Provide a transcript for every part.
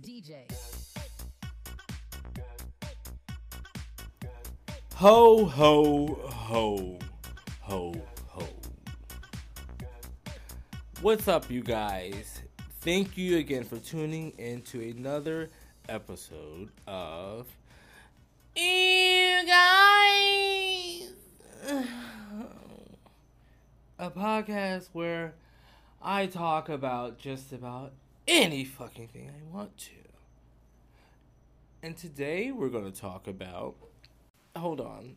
DJ. Ho, ho, ho, ho, ho. What's up, you guys? Thank you again for tuning in to another episode of You Guys. A podcast where I talk about just about any fucking thing I want to. And today we're going to talk about hold on.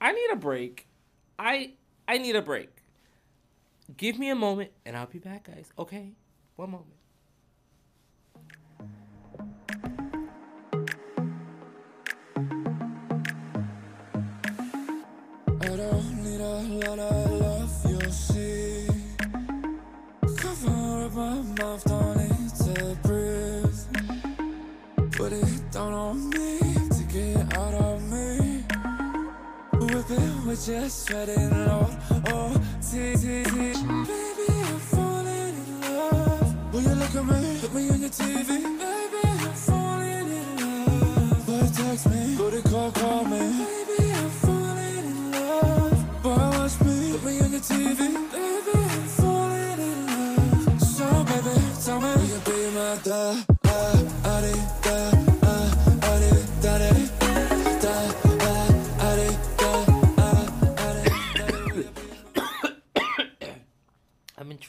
I need a break. I I need a break. Give me a moment and I'll be back, guys. Okay? One moment. It with your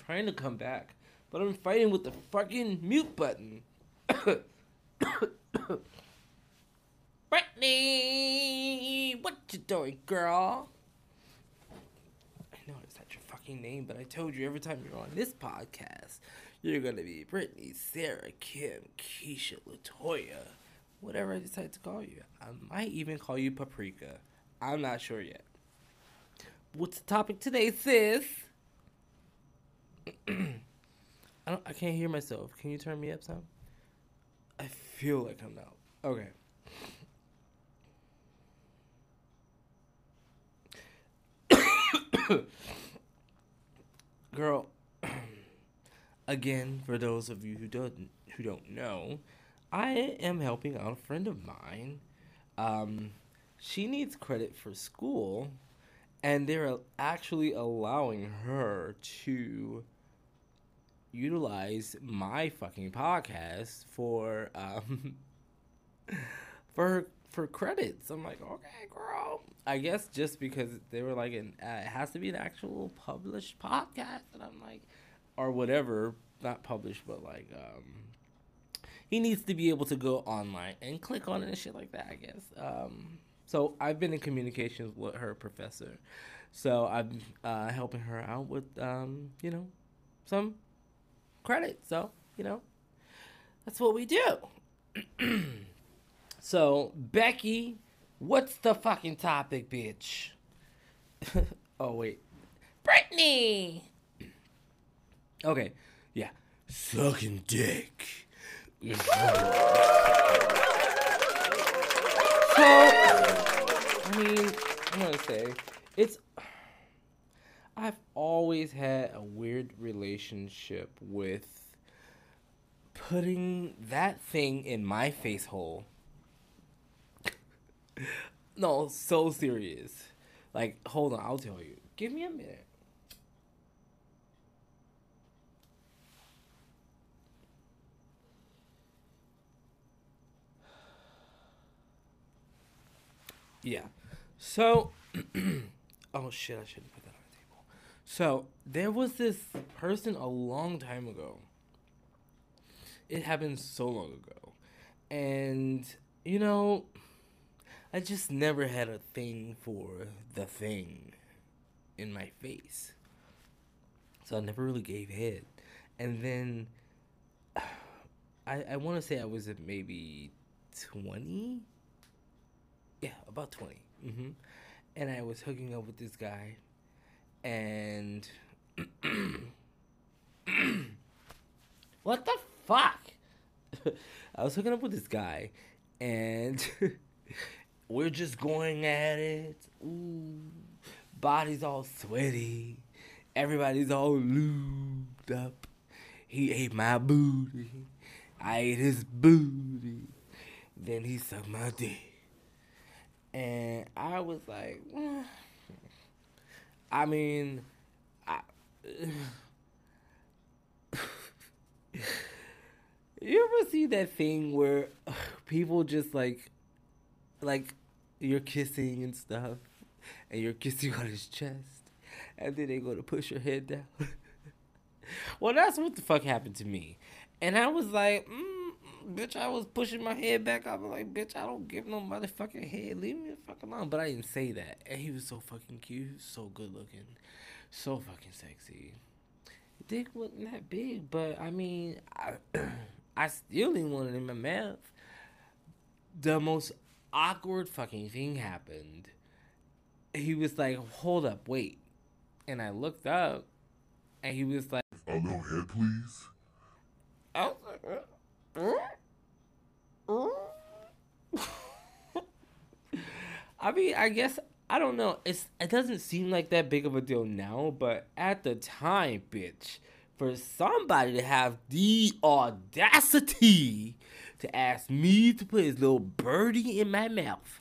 trying to come back, but I'm fighting with the fucking mute button. Brittany, what you doing, girl? I know it's not your fucking name, but I told you every time you're on this podcast, you're gonna be Brittany, Sarah, Kim, Keisha, Latoya, whatever I decide to call you. I might even call you Paprika. I'm not sure yet. What's the topic today, sis? I don't. I can't hear myself. Can you turn me up some? I feel like I'm out. Okay. Girl, again, for those of you who don't who don't know, I am helping out a friend of mine. Um, she needs credit for school, and they're actually allowing her to utilize my fucking podcast for um for for credits. I'm like, okay, girl. I guess just because they were like, an, uh, it has to be an actual published podcast, and I'm like, or whatever, not published, but like, um, he needs to be able to go online and click on it and shit like that. I guess. Um, so I've been in communications with her professor, so I'm uh, helping her out with, um, you know, some credit. So, you know, that's what we do. so, Becky, what's the fucking topic, bitch? oh, wait. Brittany! Okay, yeah. Sucking dick. so, I mean, I'm gonna say, it's I've always had a weird relationship with putting that thing in my face hole. no, so serious. Like, hold on, I'll tell you. Give me a minute. Yeah. So, oh shit, I shouldn't put that. So, there was this person a long time ago. It happened so long ago. And, you know, I just never had a thing for the thing in my face. So I never really gave head. And then I I want to say I was at maybe 20 yeah, about 20. hmm And I was hooking up with this guy. And. what the fuck? I was hooking up with this guy. And. we're just going at it. Ooh. Body's all sweaty. Everybody's all lubed up. He ate my booty. I ate his booty. Then he sucked my dick. And I was like, "Eh." I mean, I. you ever see that thing where people just like, like, you're kissing and stuff, and you're kissing on his chest, and then they go to push your head down? well, that's what the fuck happened to me. And I was like, mm, bitch, I was pushing my head back. I was like, bitch, I don't give no motherfucking head. Leave me the fuck alone. But I didn't say that. And he was so fucking cute, so good looking, so fucking sexy. Dick wasn't that big, but I mean, I, I still didn't want it in my mouth. The most awkward fucking thing happened. He was like, hold up, wait. And I looked up, and he was like, A little head, please. I was like. I mean, I guess I don't know. It's it doesn't seem like that big of a deal now, but at the time, bitch, for somebody to have the audacity to ask me to put his little birdie in my mouth,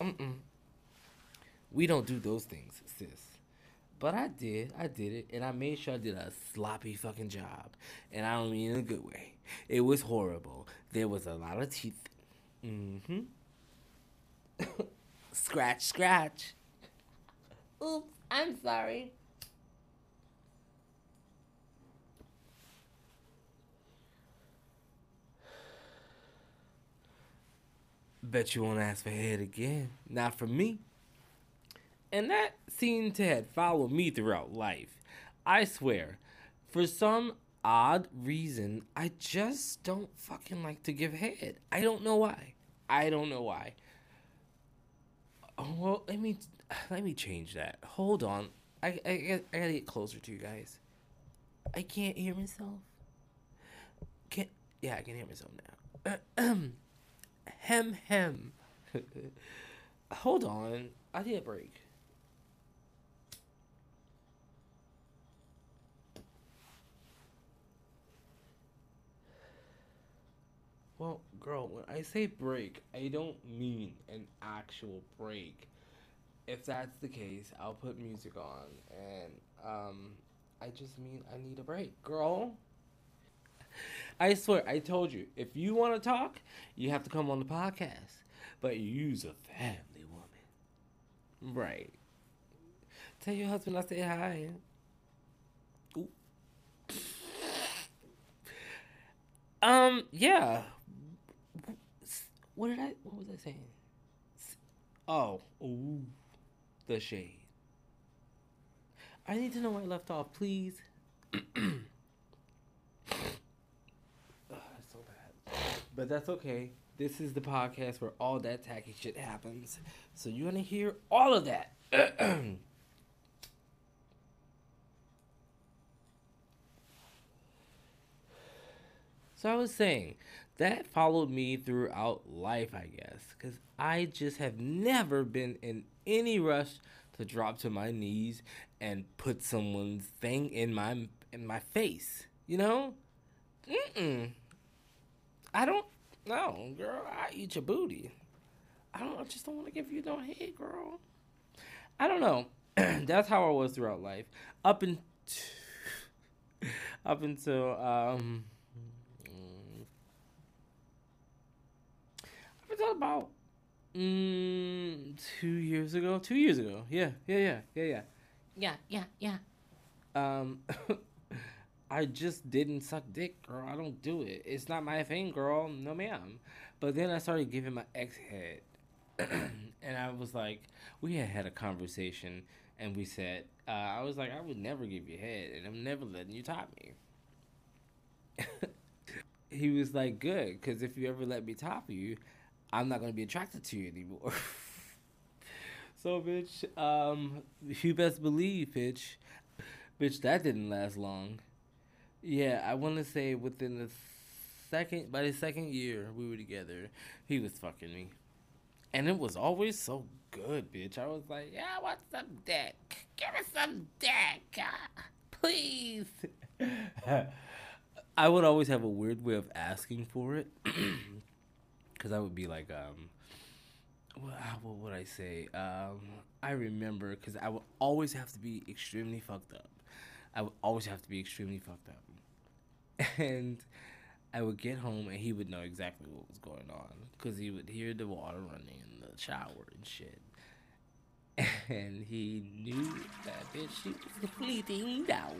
mm-mm. we don't do those things. But I did. I did it. And I made sure I did a sloppy fucking job. And I don't mean in a good way. It was horrible. There was a lot of teeth. Mm-hmm. scratch, scratch. Oops, I'm sorry. Bet you won't ask for head again. Not from me. And that seemed to have followed me throughout life. I swear, for some odd reason, I just don't fucking like to give head. I don't know why. I don't know why. Oh, well, let me let me change that. Hold on. I I, I gotta get closer to you guys. I can't hear myself. Can yeah, I can hear myself now. hem hem. Hold on. I need a break. Well, girl, when I say break, I don't mean an actual break. If that's the case, I'll put music on and um I just mean I need a break, girl. I swear, I told you, if you want to talk, you have to come on the podcast. But you's a family woman. Right. Tell your husband I say hi. Ooh. Um, yeah. What did I what was I saying? Oh, ooh. The shade. I need to know where I left off, please. That's so bad. But that's okay. This is the podcast where all that tacky shit happens. So you're gonna hear all of that. so I was saying that followed me throughout life, I guess, because I just have never been in any rush to drop to my knees and put someone's thing in my in my face. You know? Mm-mm. I don't no, girl, I eat your booty. I don't I just don't want to give you no head, girl. I don't know. That's how I was throughout life. Up in up until um until about mm, two years ago. Two years ago. Yeah, yeah, yeah, yeah, yeah. Yeah, yeah, yeah. Um I just didn't suck dick, girl. I don't do it. It's not my thing, girl. No, ma'am. But then I started giving my ex head. and I was like, we had had a conversation, and we said, uh, I was like, I would never give you head, and I'm never letting you top me. he was like, good, because if you ever let me top you, I'm not to be attracted to you anymore. so, bitch, um, you best believe, bitch. Bitch, that didn't last long. Yeah, I want to say within the second, by the second year we were together, he was fucking me. And it was always so good, bitch. I was like, yeah, I want some dick. Give me some dick. ah, Please. I would always have a weird way of asking for it, because I would be like, um, what, what would I say? Um, I remember because I would always have to be extremely fucked up. I would always have to be extremely fucked up, and I would get home and he would know exactly what was going on because he would hear the water running in the shower and shit. And he knew that bitch she was bleeding down.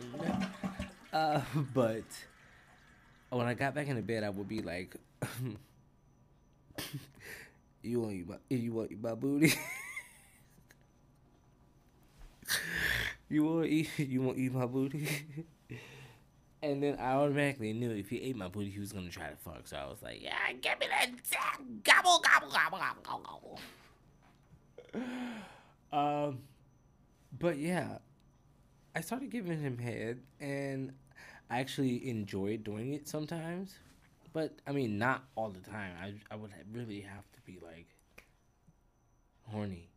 Uh, but when I got back in the bed, I would be like, "You want eat my you want eat my booty? you want eat you want eat my booty?" and then I automatically knew if he ate my booty, he was gonna try to fuck. So I was like, "Yeah, give me that gobble gobble gobble gobble gobble." Um, but yeah, I started giving him head, and I actually enjoyed doing it sometimes. But I mean, not all the time. I I would really have to be like horny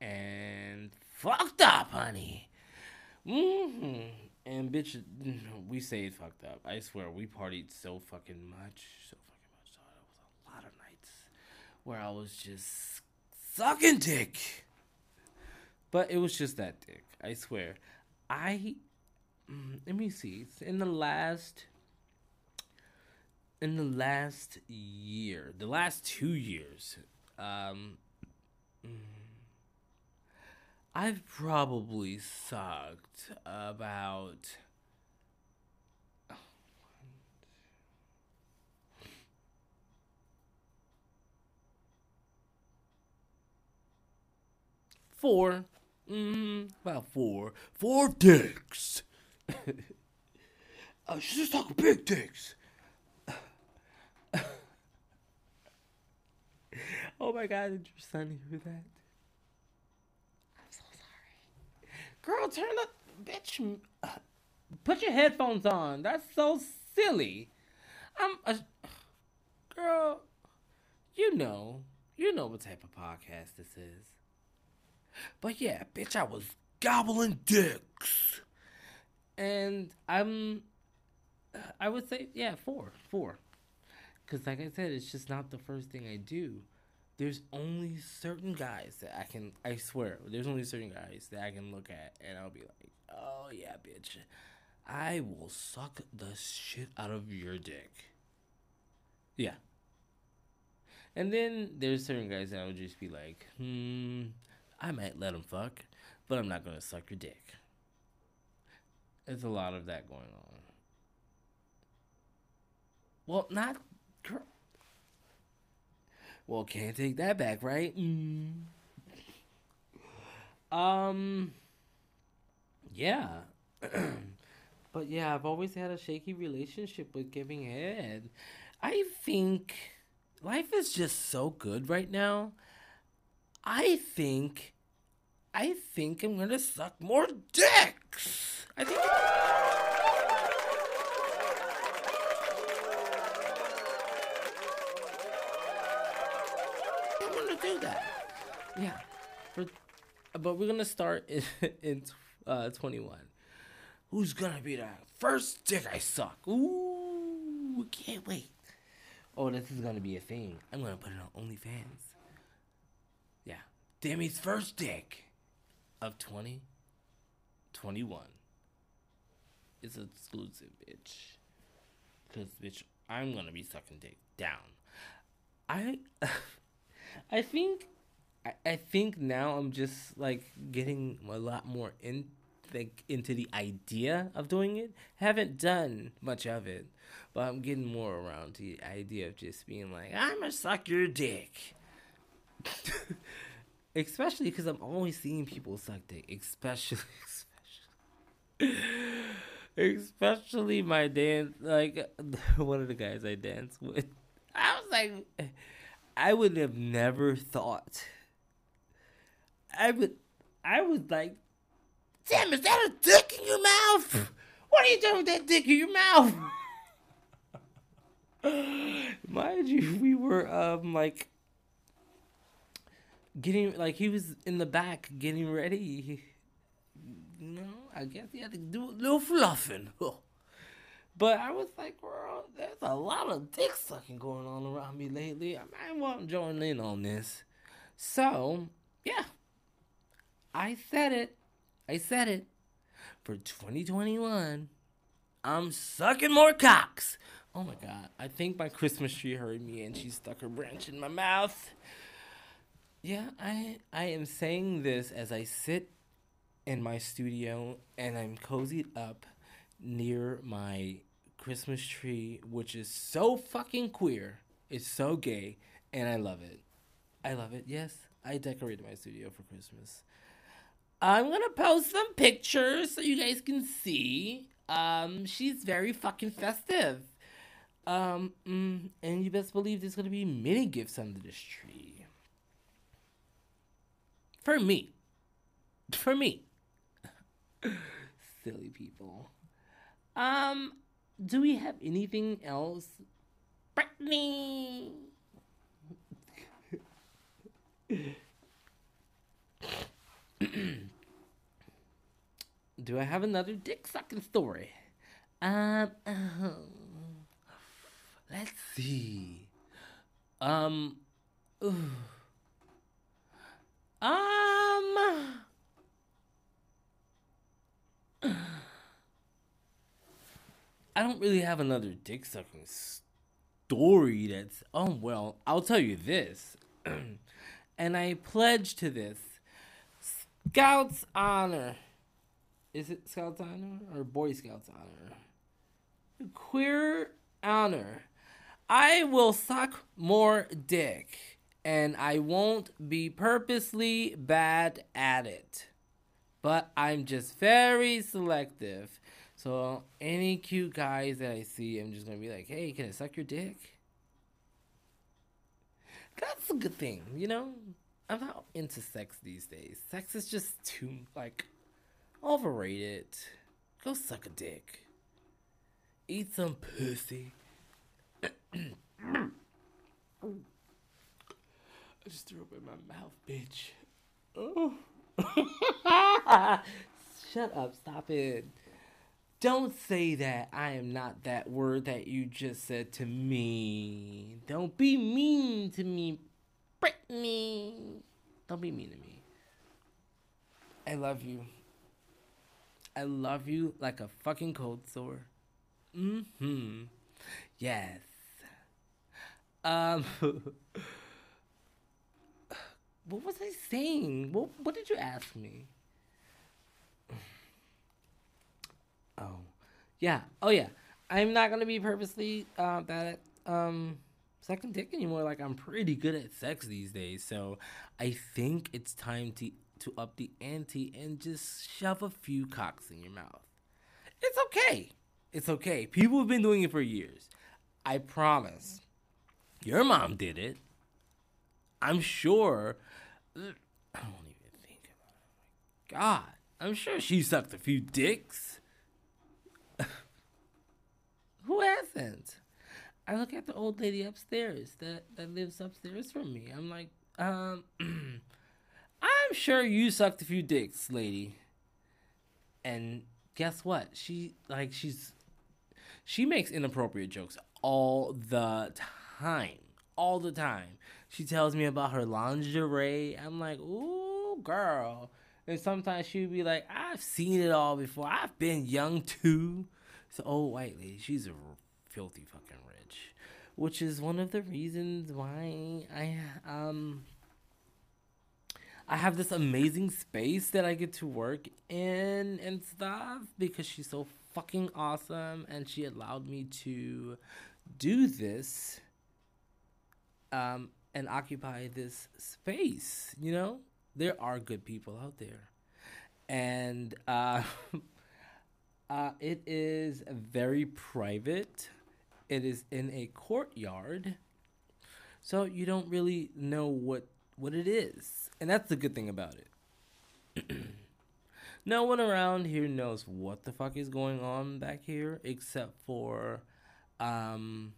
and fucked up, honey. hmm And bitch, we say fucked up. I swear, we partied so fucking much, so fucking much. So it was a lot of nights where I was just sucking dick. But it was just that dick. I swear. I mm, let me see. In the last in the last year, the last two years, um, mm, I've probably sucked about. Four. Mm, about four. Four dicks. uh, she's just talk big dicks. oh my god, did your son hear that? I'm so sorry. Girl, turn the bitch. Uh, put your headphones on. That's so silly. I'm a girl. You know, you know what type of podcast this is. But yeah, bitch, I was gobbling dicks. And I'm, I would say, yeah, four, four. Because, like I said, it's just not the first thing I do. There's only certain guys that I can, I swear, there's only certain guys that I can look at and I'll be like, oh yeah, bitch, I will suck the shit out of your dick. Yeah. And then there's certain guys that I would just be like, hmm, I might let him fuck, but I'm not gonna suck your dick. There's a lot of that going on. Well, not. Well, can't take that back, right? Mm. Um. Yeah. but yeah, I've always had a shaky relationship with giving head. I think life is just so good right now I think, I think I'm gonna suck more dicks. I think. Do that. Yeah, For, but we're gonna start in, in uh, 21. Who's gonna be the first dick I suck? Ooh, can't wait. Oh, this is gonna be a thing. I'm gonna put it on OnlyFans. Yeah, Demi's first dick of 2021 is exclusive, bitch. Because, bitch, I'm gonna be sucking dick down. I, I think, I, I think now I'm just like getting a lot more in, like into the idea of doing it. Haven't done much of it, but I'm getting more around the idea of just being like, I'm gonna suck your dick. especially because I'm always seeing people suck dick, especially, especially, especially my dance. Like one of the guys I dance with, I was like, I would have never thought. I would, I was like, damn, is that a dick in your mouth? What are you doing with that dick in your mouth? Mind you, we were um like getting like he was in the back getting ready. You know, I guess he had to do a little fluffing. But I was like, girl, there's a lot of dick sucking going on around me lately. I might want to join in on this. So, yeah. I said it. I said it. For 2021, I'm sucking more cocks. Oh my god. I think my Christmas tree heard me and she stuck her branch in my mouth. Yeah, I I am saying this as I sit in my studio and I'm cozied up near my Christmas tree, which is so fucking queer. It's so gay, and I love it. I love it. Yes, I decorated my studio for Christmas. I'm gonna post some pictures so you guys can see. Um, she's very fucking festive. Um, mm, and you best believe there's gonna be many gifts under this tree. For me. For me. Silly people. Um, do we have anything else? Brittany. do I have another dick sucking story? Um, um, let's see. Um, ooh. um. I don't really have another dick sucking story that's. Oh, well, I'll tell you this. and I pledge to this Scouts Honor. Is it Scouts Honor or Boy Scouts Honor? Queer Honor. I will suck more dick and I won't be purposely bad at it. But I'm just very selective. So any cute guys that I see, I'm just gonna be like, "Hey, can I suck your dick?" That's a good thing, you know. I'm not into sex these days. Sex is just too like overrated. Go suck a dick. Eat some pussy. I just threw up in my mouth, bitch. Oh. Shut up, stop it. Don't say that I am not that word that you just said to me. Don't be mean to me, Brittany. Don't be mean to me. I love you. I love you like a fucking cold sore. Mm-hmm. Yes. Um What was I saying? What what did you ask me? Oh, yeah. Oh, yeah. I'm not gonna be purposely uh, bad at um sucking dick anymore. Like I'm pretty good at sex these days, so I think it's time to to up the ante and just shove a few cocks in your mouth. It's okay. It's okay. People have been doing it for years. I promise. Your mom did it. I'm sure. I don't even think about it. God, I'm sure she sucked a few dicks. Who hasn't? I look at the old lady upstairs that, that lives upstairs from me. I'm like, um, I'm sure you sucked a few dicks, lady. And guess what? She like she's she makes inappropriate jokes all the time. All the time. She tells me about her lingerie. I'm like, ooh, girl. And sometimes she'd be like, I've seen it all before. I've been young too. It's an old white lady. She's a filthy fucking rich, which is one of the reasons why I um I have this amazing space that I get to work in and stuff because she's so fucking awesome and she allowed me to do this um and occupy this space, you know? There are good people out there. And uh Uh, it is very private. It is in a courtyard, so you don't really know what what it is, and that's the good thing about it. no one around here knows what the fuck is going on back here, except for, um,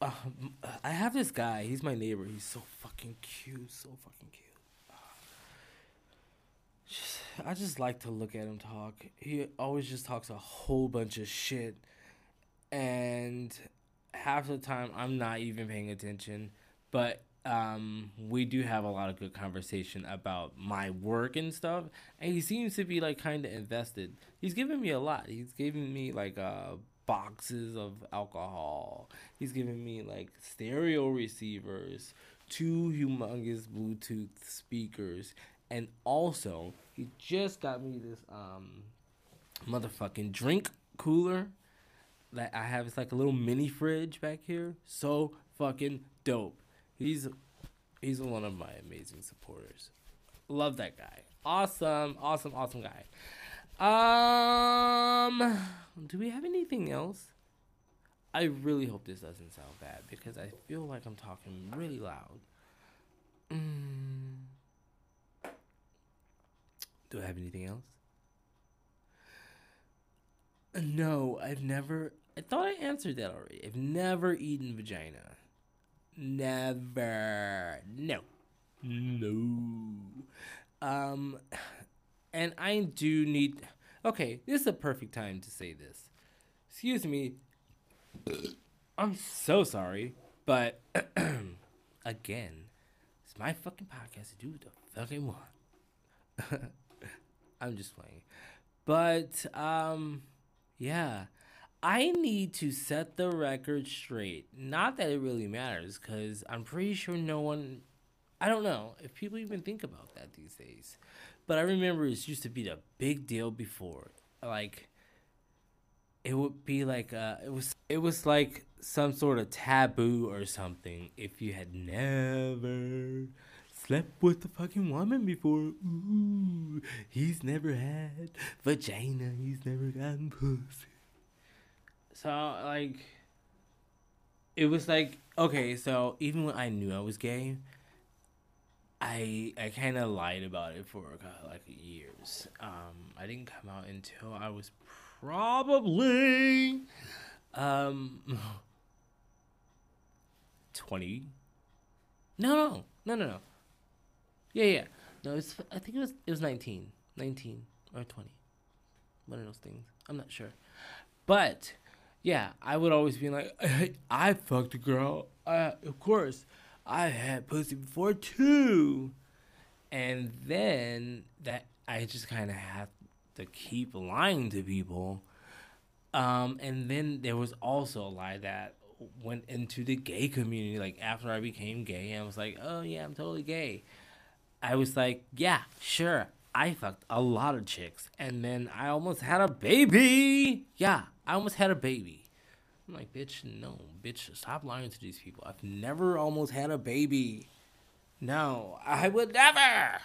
uh, I have this guy. He's my neighbor. He's so fucking cute. So fucking cute. I just like to look at him talk. He always just talks a whole bunch of shit, and half the time I'm not even paying attention. But um, we do have a lot of good conversation about my work and stuff, and he seems to be like kind of invested. He's giving me a lot. He's giving me like uh boxes of alcohol. He's giving me like stereo receivers, two humongous Bluetooth speakers, and also he just got me this um motherfucking drink cooler that I have. It's like a little mini fridge back here. So fucking dope. He's he's one of my amazing supporters. Love that guy. Awesome, awesome, awesome guy. Um, do we have anything else? I really hope this doesn't sound bad because I feel like I'm talking really loud. Mm. Do I have anything else? No, I've never. I thought I answered that already. I've never eaten vagina. Never. No. No. Um, and I do need. Okay, this is a perfect time to say this. Excuse me. I'm so sorry, but again, it's my fucking podcast to do what the fuck I want. I'm just playing. But um yeah. I need to set the record straight. Not that it really matters cuz I'm pretty sure no one I don't know if people even think about that these days. But I remember it used to be a big deal before. Like it would be like uh it was it was like some sort of taboo or something if you had never slept with a fucking woman before. Ooh, he's never had vagina. He's never gotten pussy. So like, it was like okay. So even when I knew I was gay, I I kind of lied about it for uh, like years. Um, I didn't come out until I was probably um twenty. No, no, no, no, no. Yeah, yeah. No, it's I think it was it was 19. 19 or 20. One of those things. I'm not sure. But yeah, I would always be like, hey, I fucked a girl. Uh, of course, I had pussy before too. And then that I just kind of have to keep lying to people. Um, and then there was also a lie that went into the gay community. Like after I became gay, I was like, oh yeah, I'm totally gay. I was like, yeah, sure. I fucked a lot of chicks, and then I almost had a baby. Yeah, I almost had a baby. I'm like, bitch, no, bitch, stop lying to these people. I've never almost had a baby. No, I would never.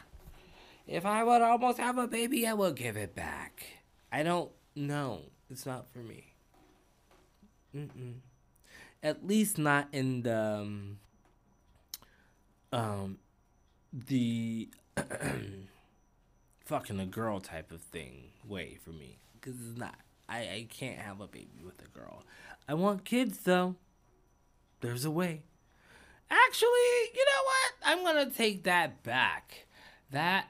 If I would almost have a baby, I would give it back. I don't know. It's not for me. Mm-mm. At least not in the um, um the fucking a girl type of thing way for me because it's not. I I can't have a baby with a girl. I want kids though. There's a way. Actually, you know what? I'm gonna take that back. That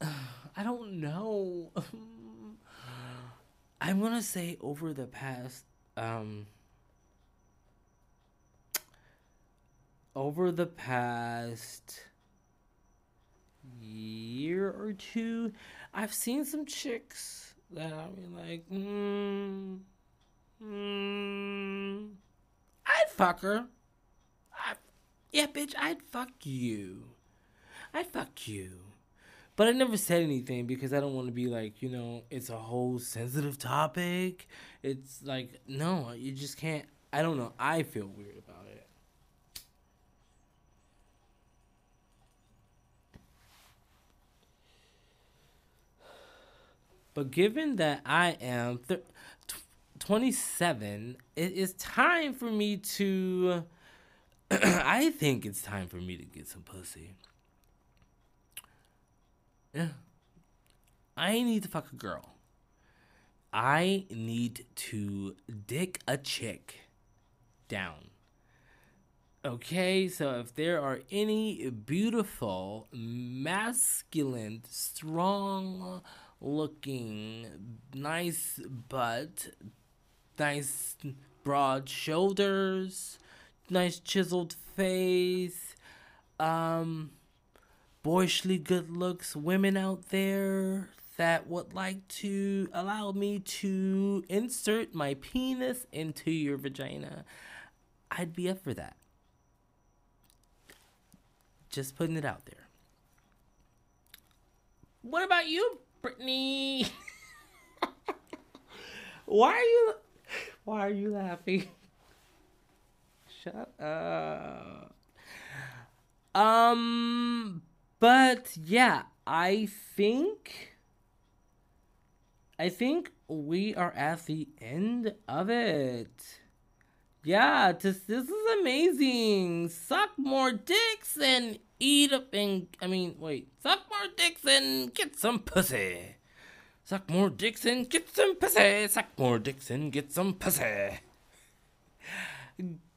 I don't know. I'm gonna say over the past um over the past year or two, I've seen some chicks that I mean like, mm, mm, I'd fuck her. I, yeah, bitch, I'd fuck you. I'd fuck you. But I never said anything because I don't want to be like, you know, it's a whole sensitive topic. It's like, no, you just can't. I don't know. I feel weird about it. But given that I am th- 27, it is time for me to. I think it's time for me to get some pussy. Yeah. I need to fuck a girl. I need to dick a chick down. Okay, so if there are any beautiful, masculine, strong looking, nice butt, nice broad shoulders, nice chiseled face, um, boyishly good looks women out there that would like to allow me to insert my penis into your vagina, I'd be up for that. Just putting it out there. What about you, Brittany? why are you why are you laughing? Shut up. Um but yeah, I think I think we are at the end of it. Yeah, this this is amazing. Suck more dicks and eat up and I mean, wait, suck more dicks and get some pussy. Suck more dicks and get some pussy. Suck more dicks and get some pussy.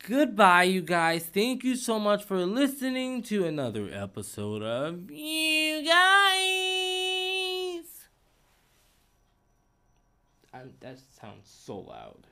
Goodbye, you guys. Thank you so much for listening to another episode of You Guys. I, that sounds so loud.